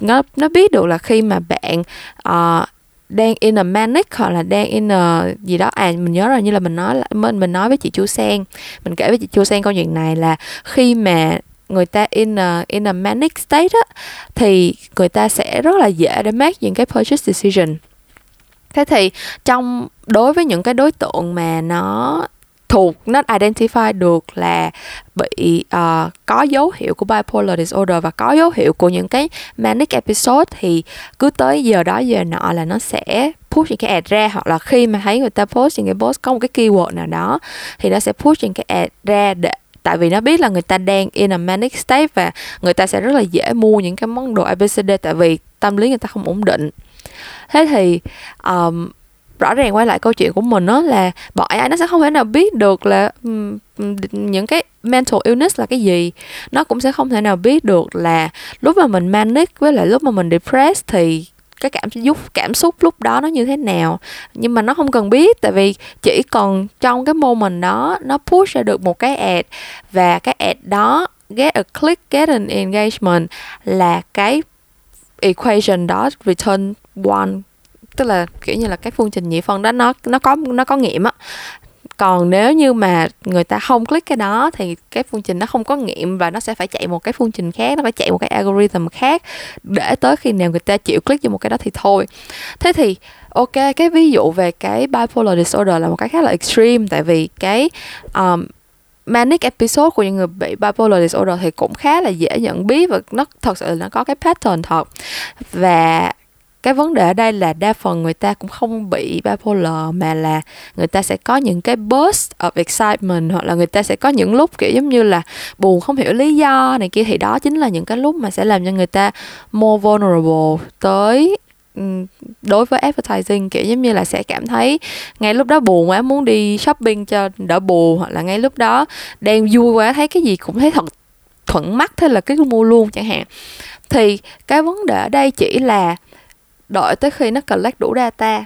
nó nó biết được là khi mà bạn uh, đang in a manic hoặc là đang in a gì đó. À mình nhớ rồi như là mình nói mình mình nói với chị Chu Sen mình kể với chị Chu Sen câu chuyện này là khi mà người ta in a, in a manic state á thì người ta sẽ rất là dễ để make những cái purchase decision. Thế thì trong đối với những cái đối tượng mà nó thuộc nó identify được là bị uh, có dấu hiệu của bipolar disorder và có dấu hiệu của những cái manic episode thì cứ tới giờ đó giờ nọ là nó sẽ push những cái ad ra. Hoặc là khi mà thấy người ta post những cái post có một cái keyword nào đó thì nó sẽ push những cái ad ra để tại vì nó biết là người ta đang in a manic state và người ta sẽ rất là dễ mua những cái món đồ ABCD tại vì tâm lý người ta không ổn định. Thế thì um, rõ ràng quay lại câu chuyện của mình đó là bọn AI nó sẽ không thể nào biết được là um, những cái mental illness là cái gì. Nó cũng sẽ không thể nào biết được là lúc mà mình manic với lại lúc mà mình depressed thì cái cảm xúc cảm xúc lúc đó nó như thế nào. Nhưng mà nó không cần biết tại vì chỉ còn trong cái moment đó nó push ra được một cái ad và cái ad đó get a click get an engagement là cái equation đó return one tức là kiểu như là cái phương trình nhị phân đó nó nó có nó có nghiệm á. Còn nếu như mà người ta không click cái đó thì cái phương trình nó không có nghiệm và nó sẽ phải chạy một cái phương trình khác nó phải chạy một cái algorithm khác để tới khi nào người ta chịu click vô một cái đó thì thôi. Thế thì ok cái ví dụ về cái bipolar disorder là một cái khá là extreme tại vì cái um, manic episode của những người bị bipolar disorder thì cũng khá là dễ nhận biết và nó thật sự là nó có cái pattern thật. Và cái vấn đề ở đây là đa phần người ta cũng không bị bipolar mà là người ta sẽ có những cái burst of excitement, hoặc là người ta sẽ có những lúc kiểu giống như là buồn, không hiểu lý do này kia. Thì đó chính là những cái lúc mà sẽ làm cho người ta more vulnerable tới đối với advertising. Kiểu giống như là sẽ cảm thấy ngay lúc đó buồn quá, muốn đi shopping cho đỡ buồn, hoặc là ngay lúc đó đang vui quá, thấy cái gì cũng thấy thật thuận mắt, thế là cứ mua luôn chẳng hạn. Thì cái vấn đề ở đây chỉ là đợi tới khi nó collect đủ data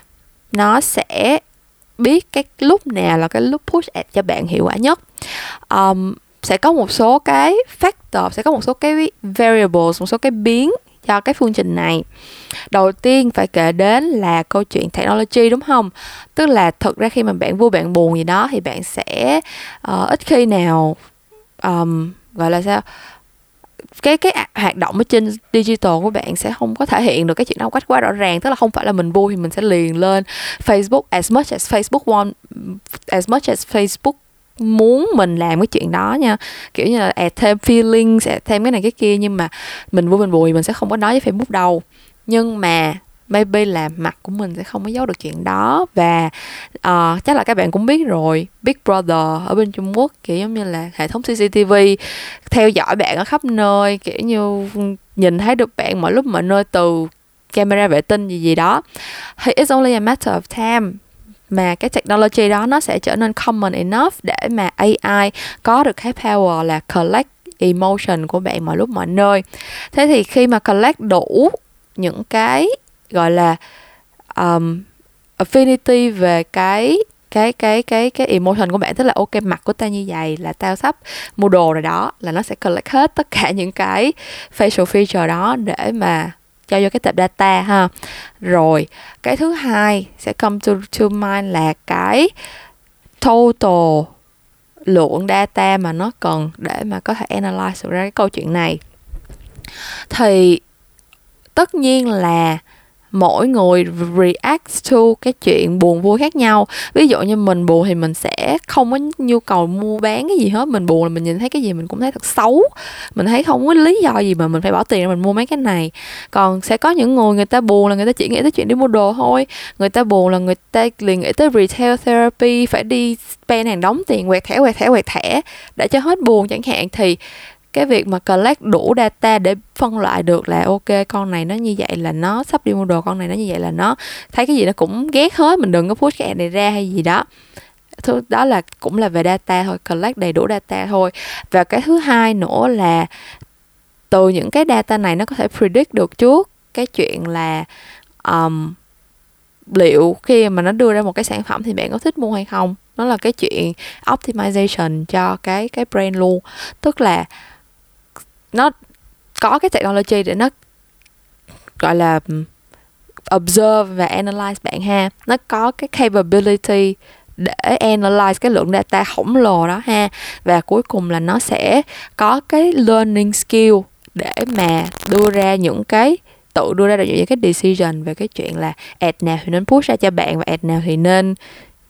nó sẽ biết cái lúc nào là cái lúc push ad cho bạn hiệu quả nhất. Um, sẽ có một số cái factor sẽ có một số cái variables một số cái biến cho cái phương trình này. Đầu tiên phải kể đến là câu chuyện technology đúng không? Tức là thực ra khi mà bạn vui bạn buồn gì đó thì bạn sẽ uh, ít khi nào um, gọi là sao? Cái cái à, hoạt động ở trên digital của bạn sẽ không có thể hiện được cái chuyện đó một cách quá rõ ràng. Tức là không phải là mình vui thì mình sẽ liền lên Facebook as much as Facebook want, as much as Facebook muốn mình làm cái chuyện đó nha. Kiểu như là add thêm feelings, add thêm cái này cái kia, nhưng mà mình vui mình buồn mình sẽ không có nói với Facebook đâu. Nhưng mà maybe là mặt của mình sẽ không có giấu được chuyện đó. Và uh, chắc là các bạn cũng biết rồi Big Brother ở bên Trung Quốc kiểu giống như là hệ thống CCTV theo dõi bạn ở khắp nơi kiểu như nhìn thấy được bạn mọi lúc mọi nơi từ camera vệ tinh gì gì đó. Thì it's only a matter of time mà cái technology đó nó sẽ trở nên common enough để mà AI có được cái power là collect emotion của bạn mọi lúc mọi nơi. Thế thì khi mà collect đủ những cái gọi là um, affinity về cái cái cái cái cái emotion của bạn. Tức là ok mặt của ta như vậy là tao sắp mua đồ rồi đó là nó sẽ collect hết tất cả những cái facial feature đó để mà cho vô cái tập data ha. Rồi cái thứ hai sẽ come to to mind là cái total lượng data mà nó cần để mà có thể analyze ra cái câu chuyện này. Thì tất nhiên là mỗi người react to cái chuyện buồn vui khác nhau. Ví dụ như mình buồn thì mình sẽ không có nhu cầu mua bán cái gì hết. Mình buồn là mình nhìn thấy cái gì mình cũng thấy thật xấu. Mình thấy không có lý do gì mà mình phải bỏ tiền để mình mua mấy cái này. Còn sẽ có những người người ta buồn là người ta chỉ nghĩ tới chuyện đi mua đồ thôi. Người ta buồn là người ta liền nghĩ tới retail therapy, phải đi spend hàng đóng tiền quẹt thẻ quẹt thẻ quẹt thẻ để cho hết buồn chẳng hạn. Thì cái việc mà collect đủ data để phân loại được là ok con này nó như vậy là nó sắp đi mua đồ con này nó như vậy là nó. Thấy cái gì nó cũng ghét hết mình đừng có push cái này ra hay gì đó. Thứ đó là cũng là về data thôi collect đầy đủ data thôi. Và cái thứ hai nữa là từ những cái data này nó có thể predict được trước cái chuyện là um, liệu khi mà nó đưa ra một cái sản phẩm thì bạn có thích mua hay không. Nó là cái chuyện optimization cho cái cái brand luôn. Tức là nó có cái technology để nó, gọi là, observe và analyze bạn ha. Nó có cái capability để analyze cái lượng data khổng lồ đó ha. Và cuối cùng là nó sẽ có cái learning skill để mà đưa ra những cái, tự đưa ra được những cái decision về cái chuyện là ad nào thì nên push ra cho bạn và ad nào thì nên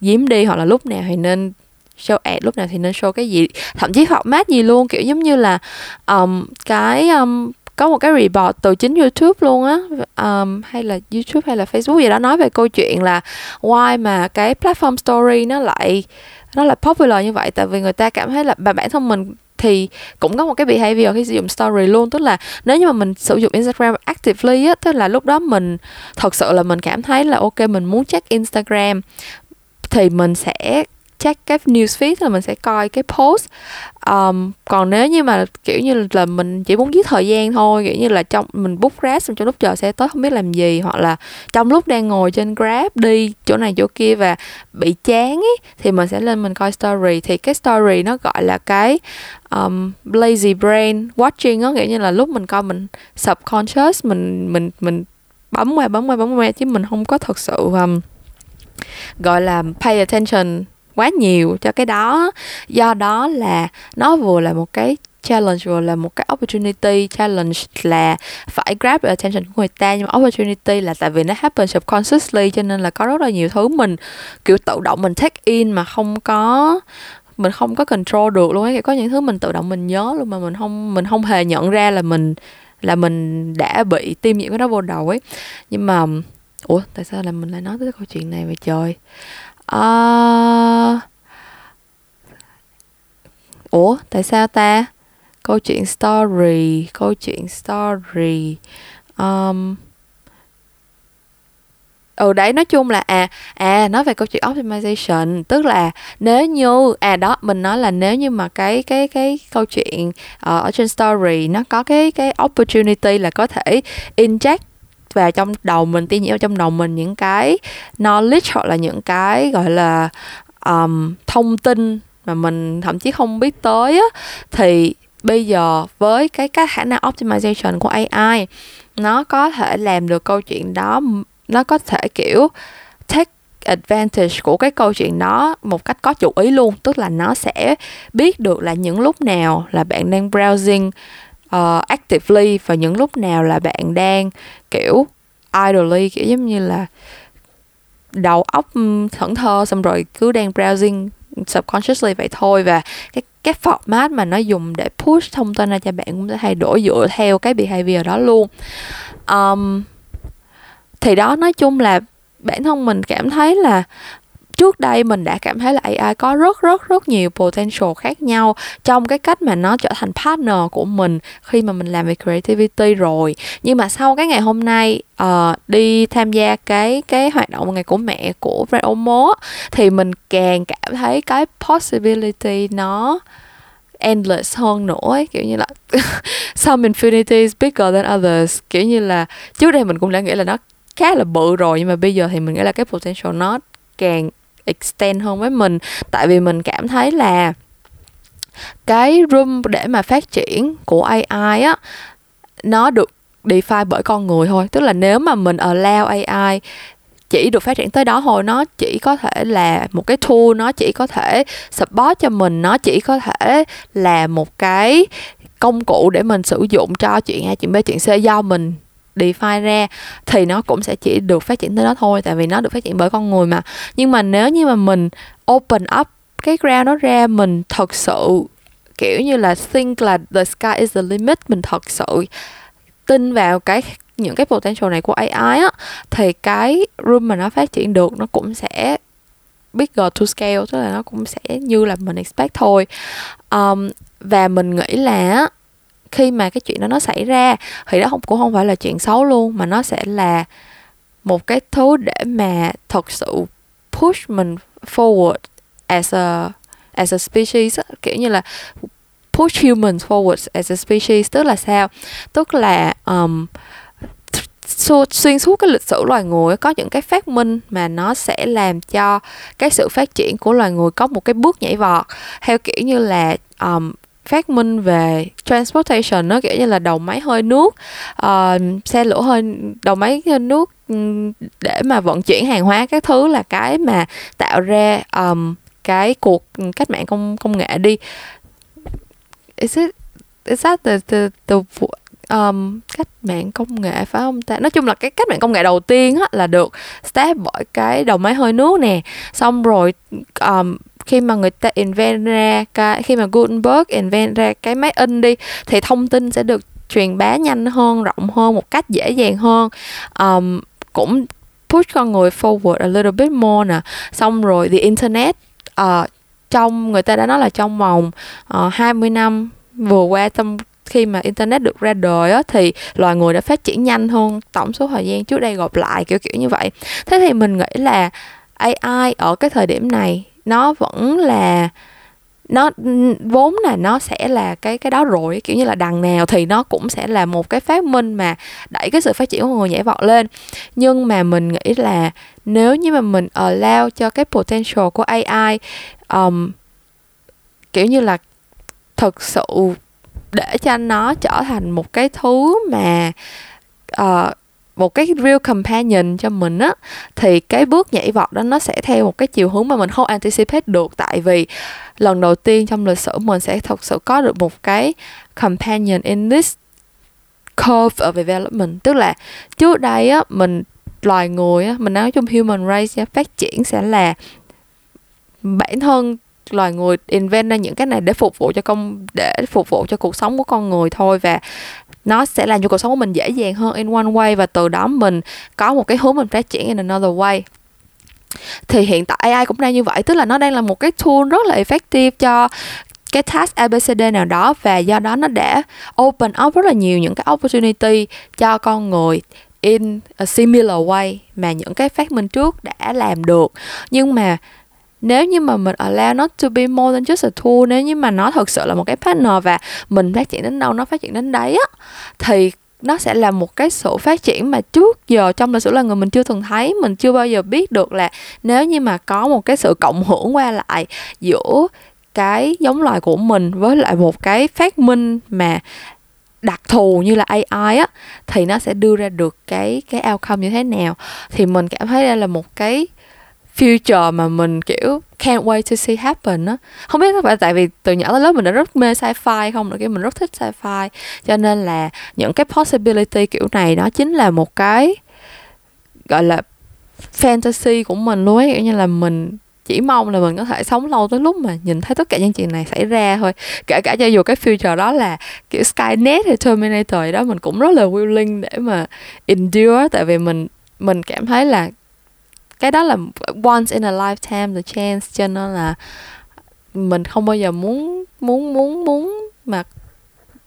giếm đi hoặc là lúc nào thì nên show ad lúc nào thì nên show cái gì? Thậm chí format gì luôn kiểu giống như là um, cái um, có một cái report từ chính YouTube luôn á um, hay là YouTube hay là Facebook gì đó nói về câu chuyện là why mà cái platform story nó lại nó lại popular như vậy. Tại vì người ta cảm thấy là bản thân mình thì cũng có một cái behavior khi sử dụng story luôn. Tức là nếu như mà mình sử dụng Instagram actively á tức là lúc đó mình thật sự là mình cảm thấy là ok mình muốn check Instagram thì mình sẽ check cái newsfeed là mình sẽ coi cái post. Um, còn nếu như mà kiểu như là mình chỉ muốn giết thời gian thôi kiểu như là trong mình book rest trong lúc chờ xe tới không biết làm gì hoặc là trong lúc đang ngồi trên grab đi chỗ này chỗ kia và bị chán ấy thì mình sẽ lên mình coi story. Thì cái story nó gọi là cái um, lazy brain watching á nghĩa như là lúc mình coi mình subconscious mình mình mình bấm qua bấm qua bấm qua chứ mình không có thật sự um, gọi là pay attention quá nhiều cho cái đó. Do đó là nó vừa là một cái challenge, vừa là một cái opportunity. Challenge là phải grab the attention của người ta. Nhưng mà opportunity là tại vì nó happen subconsciously, cho nên là có rất là nhiều thứ mình, kiểu, tự động mình take in mà không có, mình không có control được luôn ấy. Có những thứ mình tự động mình nhớ luôn mà mình không mình không hề nhận ra là mình là mình đã bị tiêm những cái đó vô đầu ấy. Nhưng mà, ủa, tại sao là mình lại nói tới câu chuyện này vậy trời? Uh... ủa tại sao ta? Câu chuyện story câu chuyện story. Um, ừ đấy nói chung là à à nói về câu chuyện optimization tức là nếu như à đó mình nói là nếu như mà cái cái cái câu chuyện uh, ở trên story nó có cái cái opportunity là có thể inject vào trong đầu mình tin vào trong đầu mình những cái knowledge hoặc là những cái gọi là um, thông tin mà mình thậm chí không biết tới á thì bây giờ với cái cái khả năng optimization của AI nó có thể làm được câu chuyện đó nó có thể kiểu take advantage của cái câu chuyện đó một cách có chủ ý luôn. Tức là nó sẽ biết được là những lúc nào là bạn đang browsing uh, actively và những lúc nào là bạn đang kiểu idly kiểu giống như là đầu óc thẫn thơ xong rồi cứ đang browsing subconsciously vậy thôi. Và cái cái format mà nó dùng để push thông tin ra cho bạn cũng sẽ thay đổi dựa theo cái behavior đó luôn. Um, thì đó nói chung là bản thân mình cảm thấy là trước đây mình đã cảm thấy là AI có rất rất rất nhiều potential khác nhau trong cái cách mà nó trở thành partner của mình khi mà mình làm về creativity rồi. Nhưng mà sau cái ngày hôm nay uh, đi tham gia cái cái hoạt động ngày của mẹ của Red Omo thì mình càng cảm thấy cái possibility nó endless hơn nữa ấy, kiểu như là some infinity is bigger than others. Kiểu như là trước đây mình cũng đã nghĩ là nó khá là bự rồi nhưng mà bây giờ thì mình nghĩ là cái potential nó càng extend hơn với mình. Tại vì mình cảm thấy là cái room để mà phát triển của AI á, nó được define bởi con người thôi. Tức là nếu mà mình allow AI chỉ được phát triển tới đó thôi, nó chỉ có thể là một cái tool, nó chỉ có thể support cho mình, nó chỉ có thể là một cái công cụ để mình sử dụng cho chuyện A, chuyện B, chuyện C do mình DeFi ra thì nó cũng sẽ chỉ được phát triển tới đó thôi tại vì nó được phát triển bởi con người mà. Nhưng mà nếu như mà mình open up cái ground đó ra mình thật sự kiểu như là think là the sky is the limit mình thật sự tin vào cái những cái potential này của AI á thì cái room mà nó phát triển được nó cũng sẽ bigger to scale tức là nó cũng sẽ như là mình expect thôi. Um, và mình nghĩ là khi mà cái chuyện đó nó xảy ra thì đó không cũng không phải là chuyện xấu luôn mà nó sẽ là một cái thứ để mà thật sự push mình forward as a as a species kiểu như là push humans forward as a species tức là sao? Tức là um, xuyên suốt cái lịch sử loài người có những cái phát minh mà nó sẽ làm cho cái sự phát triển của loài người có một cái bước nhảy vọt. Theo kiểu như là um, phát minh về transportation nó kiểu như là đầu máy hơi nước. Uh, xe lửa hơi đầu máy hơi nước ừ, để mà vận chuyển hàng hóa các thứ là cái mà tạo ra um, cái cuộc cách mạng công công nghệ đi. Is it is that the the the um, cách mạng công nghệ phải không ta? Nói chung là cái cách mạng công nghệ đầu tiên á, là được start bởi cái đầu máy hơi nước nè. Xong rồi um, khi mà người ta invent ra cái khi mà Gutenberg invent ra cái máy in đi thì thông tin sẽ được truyền bá nhanh hơn rộng hơn một cách dễ dàng hơn. Um, cũng push con người forward a little bit more nè. Xong rồi the internet uh, trong người ta đã nói là trong vòng ờ, uh, 20 năm vừa qua trong khi mà internet được ra đời á, thì loài người đã phát triển nhanh hơn tổng số thời gian trước đây gộp lại kiểu kiểu như vậy. Thế thì mình nghĩ là AI ở cái thời điểm này nó vẫn là nó vốn là nó sẽ là cái cái đó rồi kiểu như là đằng nào thì nó cũng sẽ là một cái phát minh mà đẩy cái sự phát triển của người nhảy vọt lên. Nhưng mà mình nghĩ là nếu như mà mình allow cho cái potential của AI um, kiểu như là thực sự để cho nó trở thành một cái thứ mà uh, một cái real companion cho mình á, thì cái bước nhảy vọt đó nó sẽ theo một cái chiều hướng mà mình không anticipate được. Tại vì lần đầu tiên trong lịch sử mình sẽ thật sự có được một cái companion in this curve of development. Tức là trước đây á, mình loài người á, mình nói chung human race phát triển sẽ là bản thân loài người invent ra những cái này để phục vụ cho công, để phục vụ cho cuộc sống của con người thôi và nó sẽ làm cho cuộc sống của mình dễ dàng hơn in one way và từ đó mình có một cái hướng mình phát triển in another way. Thì hiện tại AI cũng đang như vậy, tức là nó đang là một cái tool rất là effective cho cái task ABCD nào đó và do đó nó đã open up rất là nhiều những cái opportunity cho con người in a similar way mà những cái phát minh trước đã làm được. Nhưng mà nếu như mà mình allow nó to be more than just a tool, nếu như mà nó thực sự là một cái partner và mình phát triển đến đâu, nó phát triển đến đấy á, thì nó sẽ là một cái sự phát triển mà trước giờ trong lịch sử là người mình chưa từng thấy. Mình chưa bao giờ biết được là nếu như mà có một cái sự cộng hưởng qua lại giữa cái giống loài của mình với lại một cái phát minh mà đặc thù như là AI á, thì nó sẽ đưa ra được cái cái outcome như thế nào. Thì mình cảm thấy đây là một cái future mà mình, kiểu, can't wait to see happen á. Không biết có phải tại vì từ nhỏ tới lớn mình đã rất mê sci-fi không? Nữa cái mình rất thích sci-fi. Cho nên là những cái possibility kiểu này nó chính là một cái, gọi là, fantasy của mình luôn ấy. Kiểu như là mình chỉ mong là mình có thể sống lâu tới lúc mà nhìn thấy tất cả những chuyện này xảy ra thôi. Kể cả cho dù cái future đó là, kiểu, Skynet hay Terminator đó, mình cũng rất là willing để mà endure. Tại vì mình mình cảm thấy là cái đó là once in a lifetime the chance cho nên là mình không bao giờ muốn muốn muốn muốn mà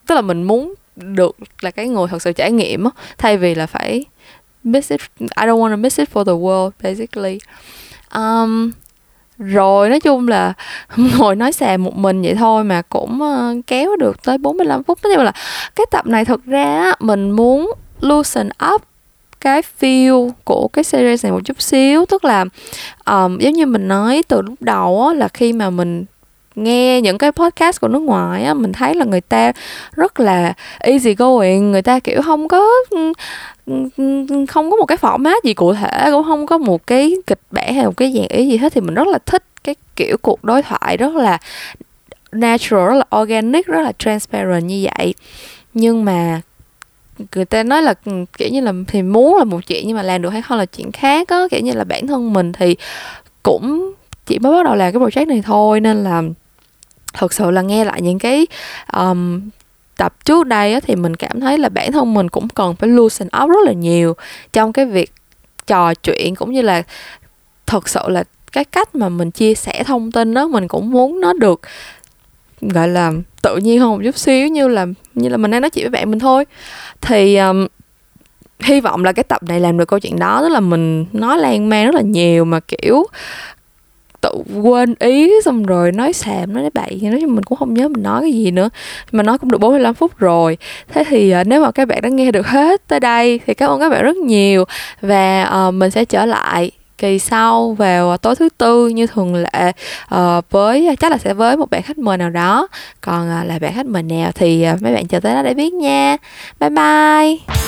tức là mình muốn được là cái người thật sự trải nghiệm đó, thay vì là phải miss it I don't want to miss it for the world basically. Um, rồi nói chung là ngồi nói xà một mình vậy thôi mà cũng uh, kéo được tới 45 phút. Nói chung là cái tập này thực ra mình muốn loosen up cái feel của cái series này một chút xíu. Tức là um, giống như mình nói từ lúc đầu á, là khi mà mình nghe những cái podcast của nước ngoài á mình thấy là người ta rất là easy going. Người ta kiểu không có không có một cái format gì cụ thể cũng không có một cái kịch bản hay một cái dạng ý gì hết. Thì mình rất là thích cái kiểu cuộc đối thoại rất là natural rất là organic rất là transparent như vậy. Nhưng mà người ta nói là ừ, kiểu như là thì muốn là một chuyện nhưng mà làm được hay không là chuyện khác á kiểu như là bản thân mình thì cũng chỉ mới bắt đầu làm cái project này thôi. Nên là thật sự là nghe lại những cái um, tập trước đây á, thì mình cảm thấy là bản thân mình cũng cần phải loosen up rất là nhiều trong cái việc trò chuyện cũng như là thật sự là cái cách mà mình chia sẻ thông tin đó mình cũng muốn nó được gọi là tự nhiên hơn một chút xíu như là như là mình đang nói chuyện với bạn mình thôi. Thì um, hy vọng là cái tập này làm được câu chuyện đó tức là mình nói lan man rất là nhiều mà kiểu tự quên ý xong rồi nói xàm nói bậy nói chung mình cũng không nhớ mình nói cái gì nữa. Mà nói cũng được 45 phút rồi. Thế thì uh, nếu mà các bạn đã nghe được hết tới đây thì cảm ơn các bạn rất nhiều. Và uh, mình sẽ trở lại kỳ sau vào tối thứ tư như thường lệ uh, với chắc là sẽ với một bạn khách mời nào đó. Còn uh, là bạn khách mời nào thì uh, mấy bạn chờ tới đó để biết nha. Bye bye!